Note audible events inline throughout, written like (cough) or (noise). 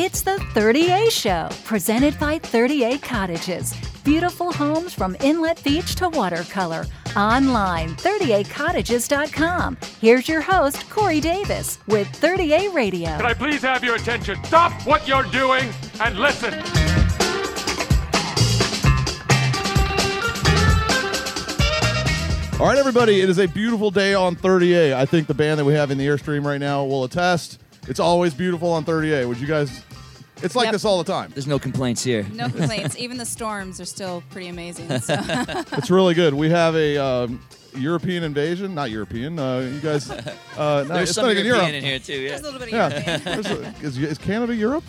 It's the 30A Show, presented by 30A Cottages. Beautiful homes from inlet beach to watercolor. Online, 30acottages.com. Here's your host, Corey Davis, with 30A Radio. Can I please have your attention? Stop what you're doing and listen. All right, everybody, it is a beautiful day on 30A. I think the band that we have in the Airstream right now will attest. It's always beautiful on 30A. Would you guys? It's like Yep. this all the time. There's no complaints here. No (laughs) complaints. Even the storms are still pretty amazing. So. (laughs) It's really good. We have a um, European invasion. Not European. Uh, you guys. Uh, (laughs) no, There's it's some not even European Europe. in here too. Yeah. Just a little bit of Yeah. European. There's a- is, is Canada Europe?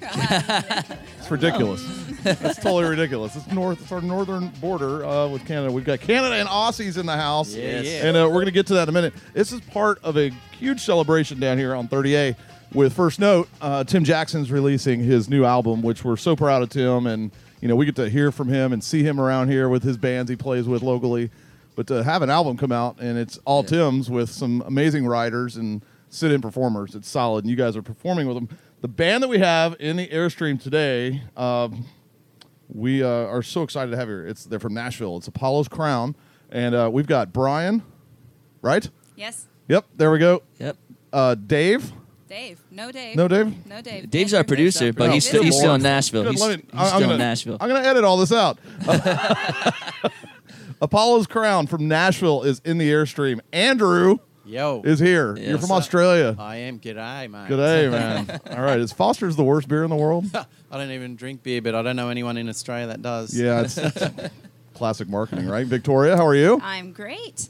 it's ridiculous. That's totally ridiculous. It's north. It's our northern border uh, with Canada. We've got Canada and Aussies in the house. Yes. Yeah. And uh, we're going to get to that in a minute. This is part of a huge celebration down here on 30A with First Note. Uh, Tim Jackson's releasing his new album, which we're so proud of Tim. And, you know, we get to hear from him and see him around here with his bands he plays with locally. But to have an album come out and it's all Yeah. Tim's with some amazing writers and sit in performers, it's solid. And you guys are performing with them. The band that we have in the Airstream today, um, we uh, are so excited to have here. It's they're from Nashville. It's Apollo's Crown, and uh, we've got Brian, right? yes. Yep, there we go. Yep. Uh, Dave, Dave. No Dave. no Dave. No Dave. Dave's our producer, but he's still, he's still in Nashville. He's, he's I- I'm still gonna, in Nashville. I'm going to edit all this out. (laughs) (laughs) Apollo's Crown from Nashville is in the Airstream. Andrew Yo, is here. Yes. You're from Australia. I am. G'day, man. Good day, (laughs) man. all right, is Foster's the worst beer in the world? I don't even drink beer, but I don't know anyone in Australia that does. Yeah, it's classic marketing, right? Victoria, how are you? I'm great.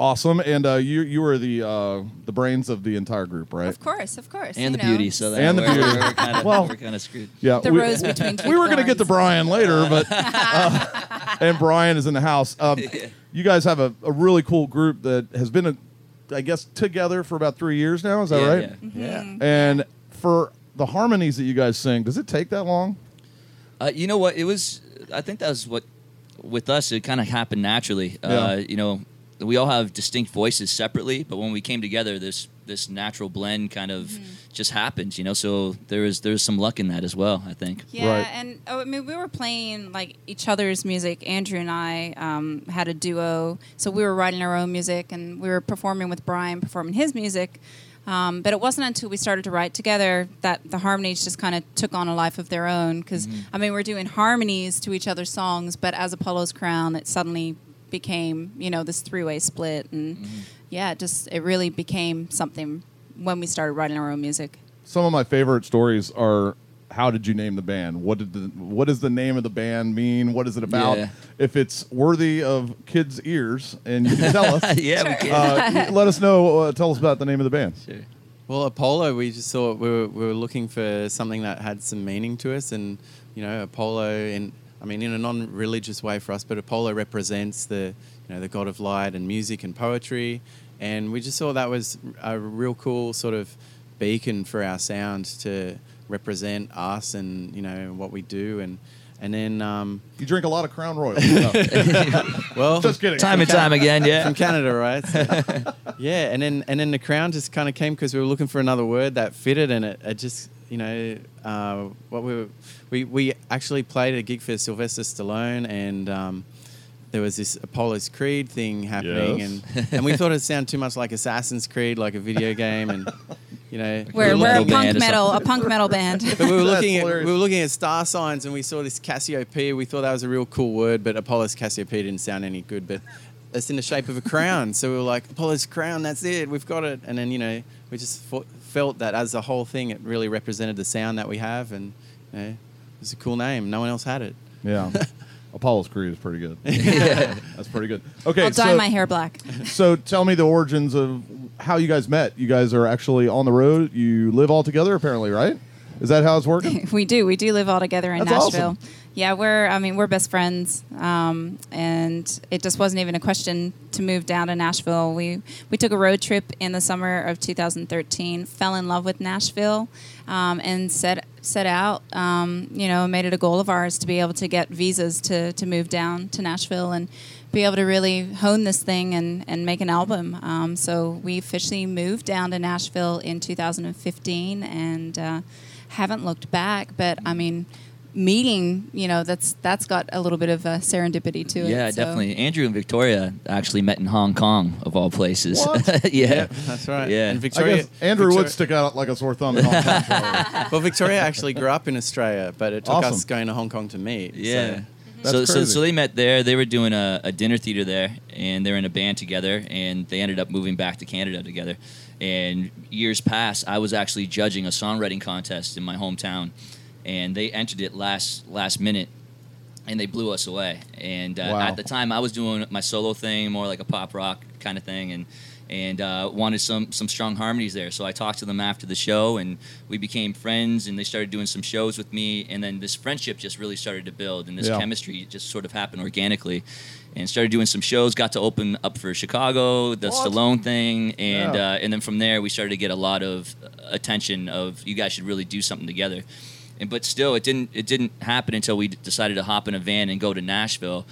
Awesome. And uh, you you were the uh, the brains of the entire group, right? Of course, of course. and you the know. beauty, so that And the we're, beauty. We're kind of, (laughs) Well- we're kind of screwed. Yeah, The we, rose between two (laughs) we were going to get to. Brian later, but (laughs) uh, and Brian is in the house. Um, you guys have a, a really cool group that has been, a, I guess, together for about three years now. Is that Yeah, right? yeah. Mm-hmm. And for the harmonies that you guys sing, does it take that long? Uh, you know what? It was. I think that was what with us. It kind of happened naturally. Yeah. Uh, you know, we all have distinct voices separately, but when we came together, this this natural blend kind of Mm-hmm. just happens, You know, so there is there's some luck in that as well. I think. Yeah, Right. and oh, I mean, we were playing like each other's music. Andrew and I um, had a duo, so we were writing our own music, and we were performing with Brian, performing his music. Um, but it wasn't until we started to write together that the harmonies just kind of took on a life of their own. Because I mean, we're doing harmonies to each other's songs, but as Apollo's Crown, it suddenly became you know this three-way split, and yeah, it just it really became something when we started writing our own music. Some of my favorite stories are. How did you name the band? What did the what does the name of the band mean? What is it about? Yeah. If it's worthy of kids' ears, and you can tell us, (laughs) yeah, we Sure. can. uh, let us know. Uh, tell us about the name of the band. Sure. Well, Apollo, we just thought we were, we were looking for something that had some meaning to us, and you know, Apollo, in I mean, in a non-religious way for us, but Apollo represents the you know the god of light and music and poetry, and we just saw that was a real cool sort of beacon for our sound to represent us and you know what we do, and and then um, You drink a lot of Crown Royal. No, (laughs) well, just kidding. Time and time again, yeah. from Canada, right? So, (laughs) yeah, and then and then the crown just kind of came because we were looking for another word that fitted, and it, it just you know uh, what we were, we we actually played a gig for Sylvester Stallone, and um, there was this Apollo's Creed thing happening, Yes. and (laughs) and we thought it sounded too much like Assassin's Creed, like a video game, and you know (laughs) We're, A we're a little punk metal, a punk metal band. But we were (laughs) That's looking at hilarious. we were looking at star signs and we saw this Cassiopeia. We thought that was a real cool word, but Apollo's Cassiopeia didn't sound any good. But it's in the shape of a crown, so we were like Apollo's crown. That's it. We've got it. And then you know we just fo- felt that as a whole thing, it really represented the sound that we have, and you know, it's a cool name. No one else had it. Yeah. (laughs) Apollo's Creed is pretty good. (laughs) That's pretty good. Okay, I'll dye so, my hair black. so tell me the origins of how you guys met. You guys are actually on the road. You live all together, apparently, right? Is that how it's working? (laughs) We do. We do live all together in That's Nashville. awesome. Yeah, we're. I mean, we're best friends, um, and it just wasn't even a question to move down to Nashville. We we took a road trip in the summer of 2013, fell in love with Nashville, um, and set set out. Um, you know, made it a goal of ours to be able to get visas to to move down to Nashville and be able to really hone this thing and, and make an album. Um, so we officially moved down to Nashville in 2015 and uh, haven't looked back. But I mean, meeting, you know, that's that's got a little bit of uh, serendipity to it. Yeah, so- definitely. Andrew and Victoria actually met in Hong Kong, of all places. What? (laughs) yeah. That's right. Yeah. And I Victoria, guess Andrew Victoria- would stick out like a sore thumb. In Hong Kong. (laughs) Well, Victoria actually grew up in Australia, but it took Awesome. us going to Hong Kong to meet. Yeah. so- That's So, so, so they met there. They were doing a, a dinner theater there, and they're in a band together. And they ended up moving back to Canada together. And years past, I was actually judging a songwriting contest in my hometown, and they entered it last last minute, and they blew us away. And uh, Wow. at the time, I was doing my solo thing, more like a pop rock kind of thing, and and uh, wanted some some strong harmonies there. So I talked to them after the show, and we became friends. And they started doing some shows with me, and then this friendship just really started to build, and this Yeah. chemistry just sort of happened organically. And started doing some shows. Got to open up for Chicago, the What? Stallone thing, and Yeah. uh, and then from there we started to get a lot of attention. Of you guys should really do something together. And but still, it didn't it didn't happen until we decided to hop in a van and go to Nashville.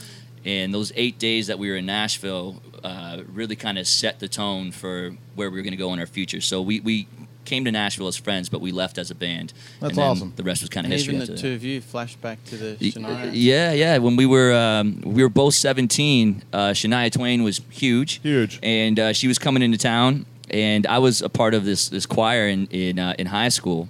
And those eight days that we were in Nashville uh, really kind of set the tone for where we were going to go in our future. So we, we came to Nashville as friends, but we left as a band. That's and then awesome. The rest was kind of history. even after the that. two of you flashed back to the Shania. Yeah, yeah. When we were um, we were both seventeen, uh, Shania Twain was huge, Huge. and uh, she was coming into town, and I was a part of this this choir in in, uh, in high school,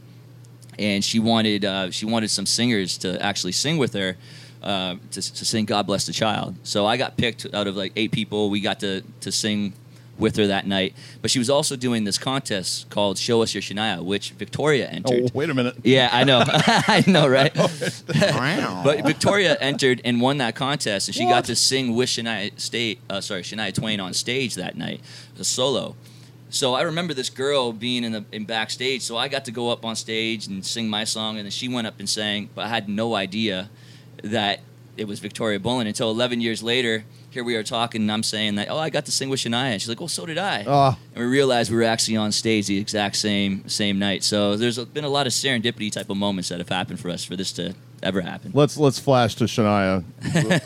and she wanted uh, she wanted some singers to actually sing with her. Uh, to, to sing "God Bless the Child," so I got picked out of like eight people. We got to to sing with her that night, but she was also doing this contest called "Show Us Your Shania," which Victoria entered. Oh, wait a minute. Yeah, I know, (laughs) I know, right? (laughs) Wow. But Victoria entered and won that contest, and she What? got to sing with Shania State, uh, sorry, Shania Twain on stage that night, a solo. So I remember this girl being in the in backstage. So I got to go up on stage and sing my song, and then she went up and sang. But I had no idea that it was Victoria Boland until 11 years later. Here we are talking, and I'm saying that, oh, I got to sing with Shania, and she's like, well, so did I. Ah. and we realized we were actually on stage the exact same same night. So there's been a lot of serendipity type of moments that have happened for us for this to ever happen. Let's let's flash to Shania,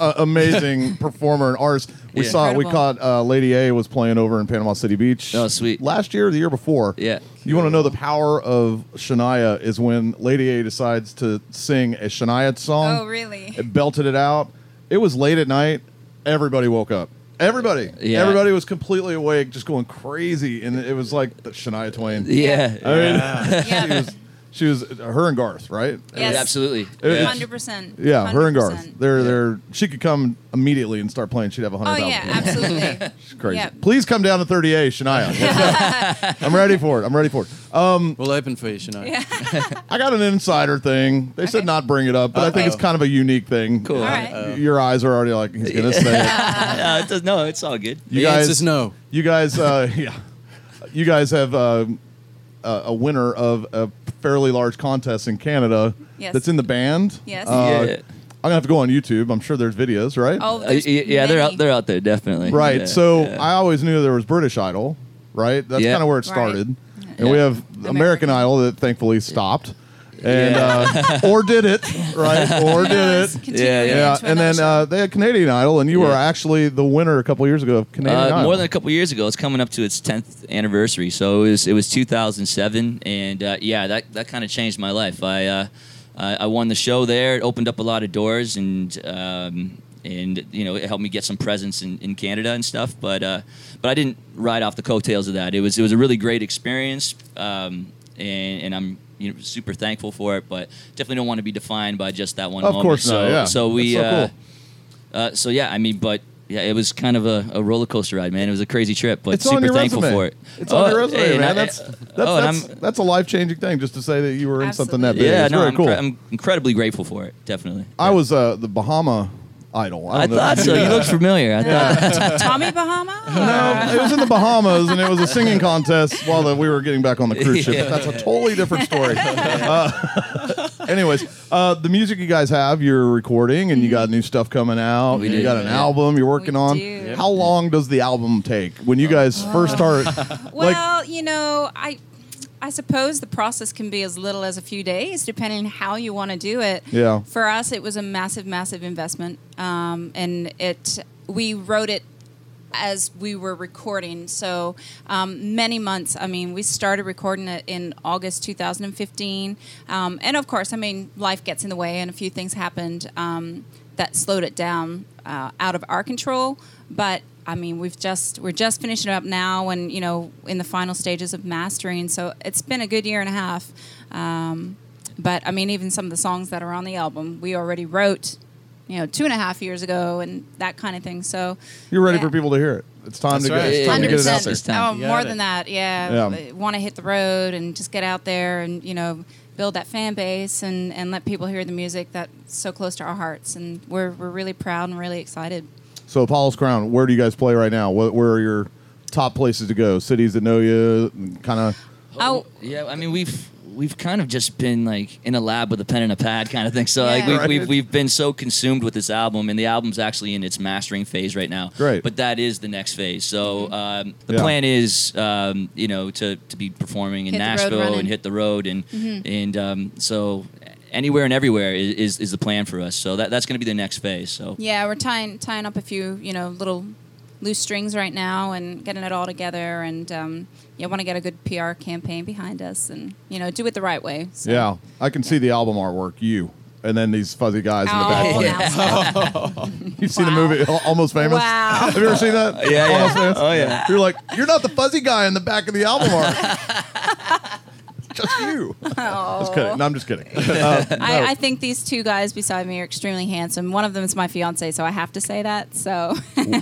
A- amazing (laughs) performer and artist. We Yeah. saw we caught uh, Lady A was playing over in Panama City Beach. Oh, sweet. Last year, or the year before. Yeah. You want to know the power of Shania is when Lady A decides to sing a Shania song. Oh, really? It belted it out. It was late at night. Everybody woke up. Everybody. Yeah. Everybody was completely awake, just going crazy, and it was like the Shania Twain. Yeah. I mean, Yeah. (laughs) she was she was her and Garth, right? Yes. Absolutely. Yeah. Hundred percent. Yeah, her and Garth. They're they're she could come immediately and start playing. She'd have a Oh hundred thousand. yeah, absolutely. (laughs) She's crazy. Yeah. Please come down to 30A, Shania. (laughs) I'm ready for it. I'm ready for it. Um, We'll open for you, Shania. Yeah. (laughs) I got an insider thing. They said Okay. not bring it up, but I think it's kind of a unique thing. Cool. All Uh, right. Your eyes are already like he's gonna say it. no, it does, no, it's all good. You the guys, answer's no. You guys, uh, yeah, you guys have uh, a a winner of a fairly large contest in Canada. Yes. That's in the band. Yes. Uh, Yeah. I'm gonna have to go on YouTube. I'm sure there's videos, right? Oh, Uh, there's y- yeah, they're out. They're out there definitely. Right. Yeah, so yeah. I always knew there was British Idol, right? That's Yeah. kind of where it Right. started. And we have American, American. Idol that thankfully stopped. And Yeah. uh, or did it, right? (laughs) Or No, did it. Yeah, yeah. Yeah, and then uh, they had Canadian Idol, and you were actually the winner a couple years ago of Canadian Uh, Idol. more than a couple years ago. It's coming up to its 10th anniversary. So it was it was 2007, and uh, yeah, that that kind of changed my life. I, uh, I I won the show there. It opened up a lot of doors, and um, and you know it helped me get some presence in, in Canada and stuff. But uh, but I didn't ride off the coattails of that. It was it was a really great experience, um, and and I'm. You know, super thankful for it, but definitely don't want to be defined by just that one Of moment. course not, so, yeah. so we, so uh, cool. uh, so yeah, I mean, but yeah, it was kind of a, a roller coaster ride, man. It was a crazy trip, but it's super thankful resume. for it. It's on Oh, your resume, hey, man. I- that's that's, oh, that's, that's a life changing thing just to say that you were in something that big. Yeah, it's no, very I'm, cool. I'm incredibly grateful for it. Definitely. I was uh, the Bahama Idol. I don't thought so. You looked familiar. I thought. (laughs) Tommy Bahama. No, it was in the Bahamas, and it was a singing contest while the, we were getting back on the cruise ship. Yeah. That's a totally different story. Uh, (laughs) anyways, uh, the music you guys have, you're recording, and you got new stuff coming out. We you do, got an yeah. album you're working We on. do. How long does the album take? When you guys first start, (laughs) like, Well, you know, I I suppose the process can be as little as a few days, depending how you want to do it. Yeah. For us, it was a massive, massive investment, um, and it we wrote it as we were recording. So um, many months. I mean, we started recording it in August 2015, um, and of course, I mean, life gets in the way, and a few things happened um, that slowed it down uh, out of our control. But I mean, we've just we're just finishing it up now, and you know, in the final stages of mastering. So it's been a good year and a half. Um, but I mean, even some of the songs that are on the album, we already wrote, you know, two and a half years ago, and that kind of thing. So You're ready yeah. for people to hear it. It's time That's to right. get, it's time to get it out there. Time. Oh, more got than that, yeah. Yeah. Want to hit the road and just get out there and you know build that fan base and, and let people hear the music that's so close to our hearts. And we're we're really proud and really excited. So Apollo's Crown, where do you guys play right now? What, where are your top places to go? Cities that know you, kind of. Oh, Yeah, I mean we've we've kind of just been like in a lab with a pen and a pad kind of thing. So like Yeah. we, Right. we've we've been so consumed with this album, and the album's actually in its mastering phase right now. Great. but that is the next phase. So um, the Yeah. plan is, um, you know, to to be performing in Hit Nashville and hit the road, and and um, so anywhere and everywhere is, is is the plan for us. So that that's going to be the next phase. So yeah, we're tying tying up a few you know little loose strings right now and getting it all together and um, yeah, want to get a good PR campaign behind us and you know do it the right way. So. Yeah, I can see the album artwork, you, and then these fuzzy guys in the back. Oh, (laughs) You've seen the movie Almost Famous? Wow. (laughs) Have you ever seen that? Yeah, yeah. Almost Famous? Oh, yeah. You're like, you're not the fuzzy guy in the back of the album art. (laughs) just you. (laughs) (laughs) Just kidding. No, I'm just kidding. (laughs) Uh, I, I think these two guys beside me are extremely handsome. One of them is my fiance, so I have to say that. So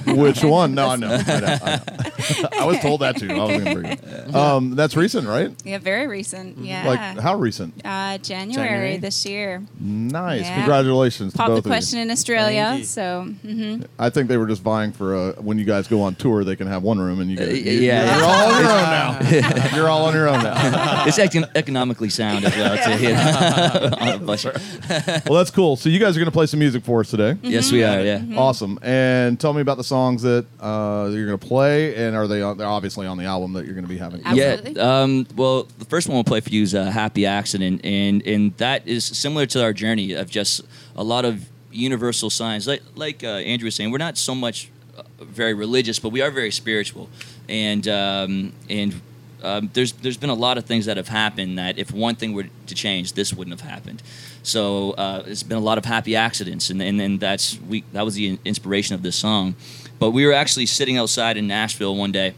Which one? No, I know. I, know, I, know. I was told that too. I was gonna bring it. Um, that's recent, right? yeah, very recent. Yeah, Like how recent? uh, January, January? this year. Nice. Yeah. Congratulations to Pop both the of question you. in Australia. Thank you. So mhm. I think they were just vying for uh, when you guys go on tour, they can have one room and you get. Uh, yeah. You're all on your own now. you're all on your own now. it's econ- economically sound as well. To hit (laughs) on a bunch (laughs) of- Well, that's cool. So you guys are going to play some music for us today. Yes, we are. Yeah. Mm-hmm. Awesome. And tell me about the songs that uh, you're going to play, and are they? On, they're obviously on the album that you're going to be having. Absolutely. Yeah. Um, well, the first one we'll play for you is uh, "Happy Accident," and and that is similar to our journey of just a lot of universal signs. Like like uh, Andrew was saying, we're not so much uh, very religious, but we are very spiritual, and um, and. Um, there's there's been a lot of things that have happened that if one thing were to change, this wouldn't have happened. So uh, it's been a lot of happy accidents, and and, and that's we that was the inspiration of this song. But we were actually sitting outside in Nashville one day,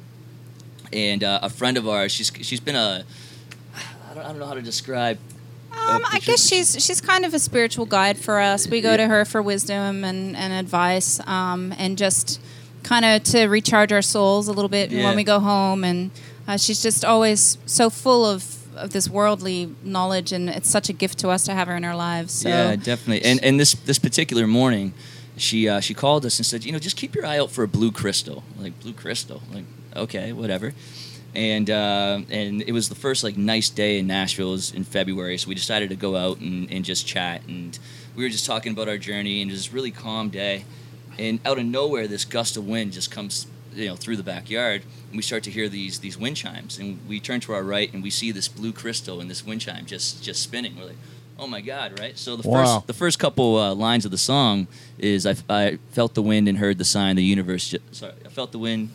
and uh, a friend of ours. She's she's been a I don't, I don't know how to describe. uh, Um, I guess she's she's kind of a spiritual guide for us. We go to her for wisdom and, and advice, um, and just kind of to recharge our souls a little bit Yeah. when we go home. And uh, she's just always so full of, of this worldly knowledge, and it's such a gift to us to have her in our lives. So yeah, definitely. And and this this particular morning, she uh, she called us and said, you know, just keep your eye out for a blue crystal. Like blue crystal. Like okay, whatever. And uh, and it was the first like nice day in Nashville was in February, so we decided to go out and, and just chat. And we were just talking about our journey, and it was this really calm day. And out of nowhere, this gust of wind just comes, you know, through the backyard, and we start to hear these these wind chimes. And we turn to our right, and we see this blue crystal and this wind chime just just spinning. We're like, oh my god, right? So the Wow. first the first couple uh, lines of the song is I, I felt the wind and heard the sign. The universe, ju- sorry, I felt the wind,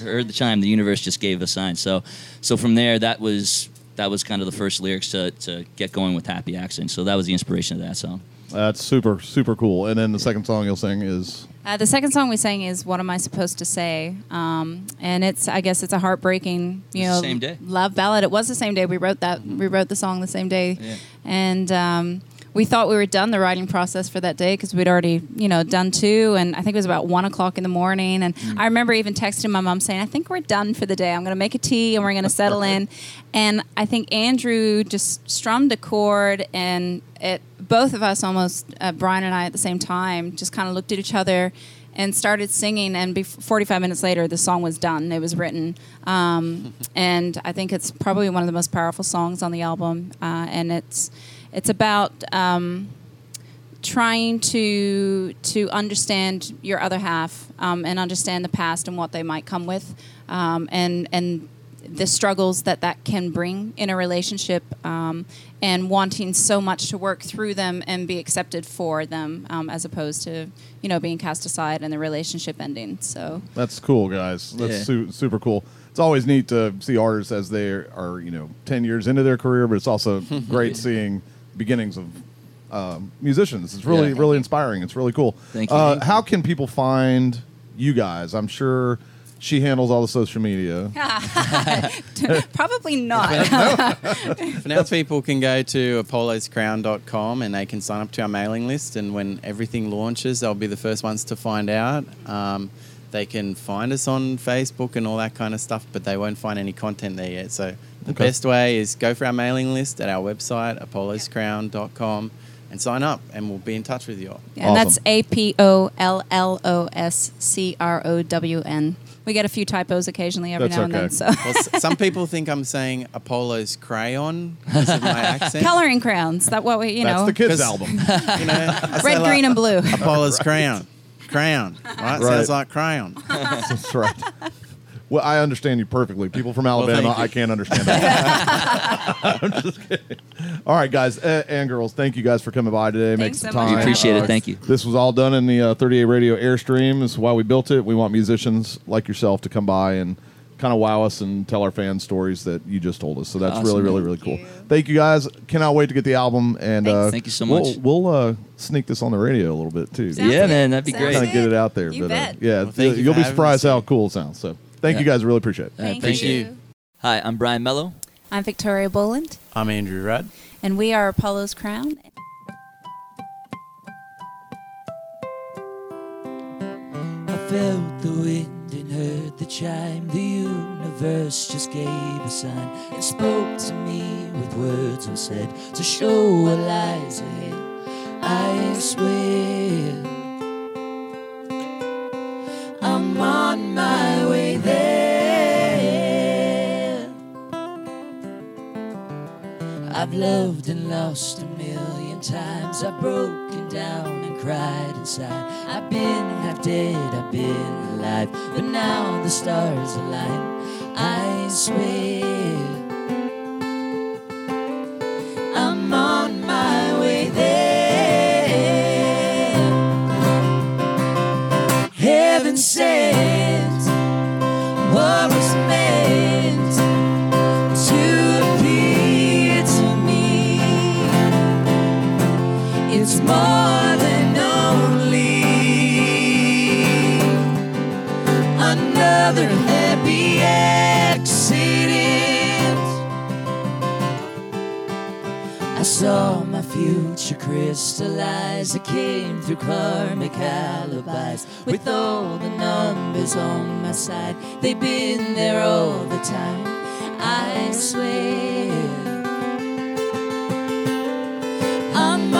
heard the, chime. The universe just gave a sign. So so from there, that was that was kind of the first lyrics to, to get going with Happy Accident. So that was the inspiration of that song. That's super super cool. And then the second song you'll sing is Uh, the second song we sang is "What Am I Supposed to Say," um, and it's I guess it's a heartbreaking, you know, the same day. love ballad. It was the same day we wrote that. We wrote the song the same day, Yeah. and um, we thought we were done the writing process for that day because we'd already you know done two, and I think it was about one o'clock in the morning. And Mm. I remember even texting my mom saying, "I think we're done for the day. I'm going to make a tea and we're going to settle in." (laughs) And I think Andrew just strummed a chord, and it both of us almost uh, Brian and I at the same time just kind of looked at each other and started singing. And bef- 45 minutes later, the song was done. It was written, um, (laughs) and I think it's probably one of the most powerful songs on the album. Uh, and it's it's about um, trying to to understand your other half um, and understand the past and what they might come with, um, and and the struggles that that can bring in a relationship, um, and wanting so much to work through them and be accepted for them, um, as opposed to you know being cast aside and the relationship ending. So That's cool, guys. That's Yeah. su- super cool. It's always neat to see artists as they are, you know, ten years into their career, but it's also (laughs) great seeing beginnings of um, musicians. It's really, Yeah. really inspiring. It's really cool. Thank you. Uh, Thank how can people find you guys? I'm sure she handles all the social media. (laughs) probably not. For (laughs) now, people can go to apolloscrown.com and they can sign up to our mailing list. And when everything launches, they'll be the first ones to find out. Um, they can find us on Facebook and all that kind of stuff, but they won't find any content there yet. So the Okay. best way is go for our mailing list at our website, apolloscrown.com, and sign up, and we'll be in touch with you all. And that's A P O L L O S C R O W N. We get a few typos occasionally every That's now and okay. then. So Well, s- some (laughs) people think I'm saying Apollo's crayon because of my (laughs) accent. coloring crowns. That what we you That's know. the kids album. (laughs) You know, I say Red, like, green, and blue. Apollo's crayon. Crayon. Right? Right. Sounds like crayon. (laughs) That's right. Well, I understand you perfectly. People from Alabama, thank you. I can't understand that. (laughs) I'm just kidding. All right, guys uh, and girls, thank you guys for coming by today. Make Thanks some so much time. We appreciate having it. Thank you. This was all done in the uh, 30A Radio Airstream. This is why we built it. We want musicians like yourself to come by and kind of wow us and tell our fans stories that you just told us. So that's Awesome, really, really, really cool. you. Thank you guys. Cannot wait to get the album and uh, Thank you so much. we'll- much. We'll, uh, sneak this on the radio a little bit too. Sounds Yeah, good. man, that'd be Sounds great. Kind of get it out there. You but, uh, yeah, Well, thank you you'll be surprised how cool it sounds. So thank Yeah. you guys. Really appreciate it. Thank appreciate you. you. Hi, I'm Brian Melo. I'm Victoria Boland, I'm Andrew Rudd. and we are Apollo's Crown. I felt the wind and heard the chime. The universe just gave a sign and spoke to me with words unsaid to show what lies ahead. I swear I'm on my way there. I've loved and lost a million times. I've broken down and cried inside. I've been half dead, I've been alive. But now the stars align. I swear. It's more than only another happy accident. I saw my future crystallize. I came through karmic alibis with all the numbers on my side. They've been there all the time. I swear. I'm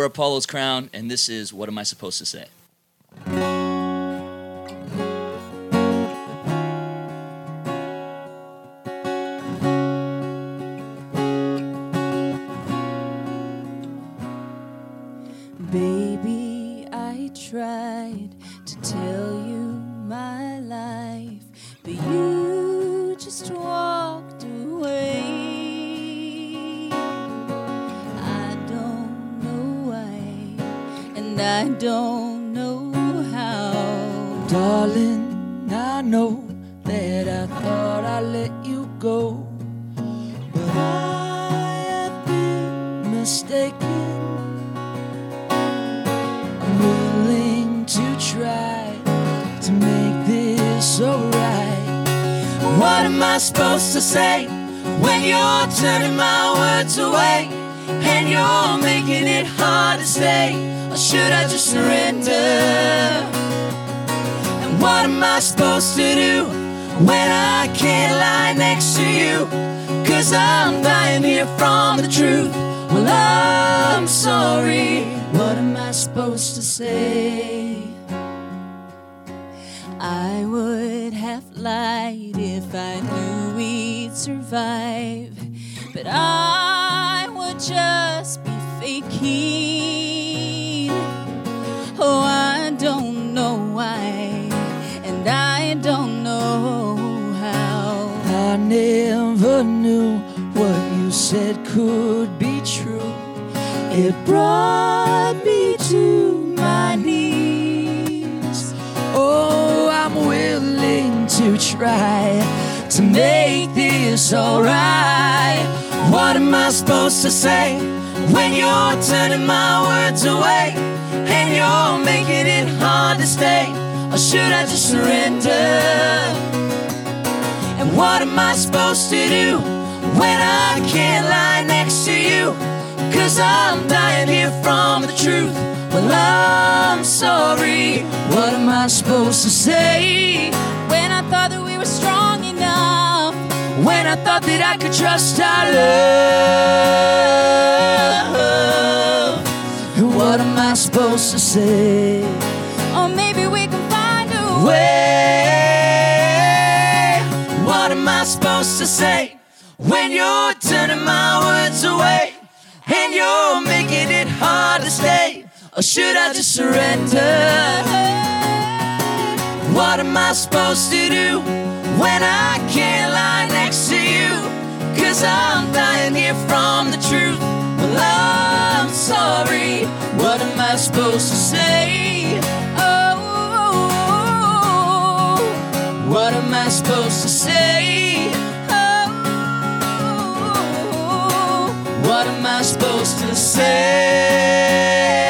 we're Apollo's Crown, and this is What Am I Supposed to Say? Baby, I tried to tell don't know how. Darling, I know that I thought I let you go, but I have been mistaken. I'm willing to try to make this alright. What am I supposed to say when you're turning my words away and you're making it hard to stay? Should I just surrender? And what am I supposed to do when I can't lie next to you? Cause I'm dying here from the truth. Well, I'm sorry. What am I supposed to say? I would have lied if I knew we'd survive, but I would just be faking. I don't know why, and I don't know how. I never knew what you said could be true. It brought me to my knees. Oh, I'm willing to try to make this alright. What am I supposed to say when you're turning my words away and you're making it hard to stay? Or should I just surrender? And what am I supposed to do when I can't lie next to you? Cause I'm dying here from the truth. Well, I'm sorry. What am I supposed to say? When I thought that we were strong When I thought that I could trust our love. And what am I supposed to say? or maybe we can find a way. way. What am I supposed to say when you're turning my words away and you're making it hard to stay? Or should I just surrender? What am I supposed to do when I can't lie next to you? Cause I'm dying here from the truth. Well, I'm sorry. What am I supposed to say? Oh, What am I supposed to say? oh. What am I supposed to say?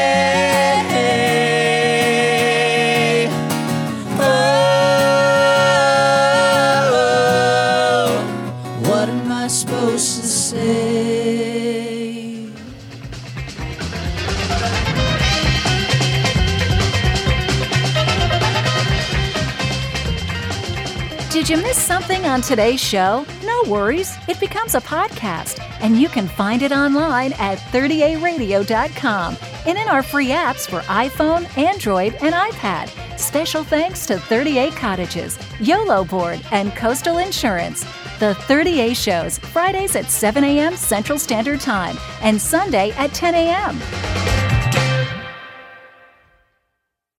Something on today's show? No worries. It becomes a podcast, and you can find it online at 30aradio.com and in our free apps for iPhone, Android, and iPad. Special thanks to 30A Cottages, YOLO Board, and Coastal Insurance. The 30A shows Fridays at 7 a.m. Central Standard Time and Sunday at 10 a.m.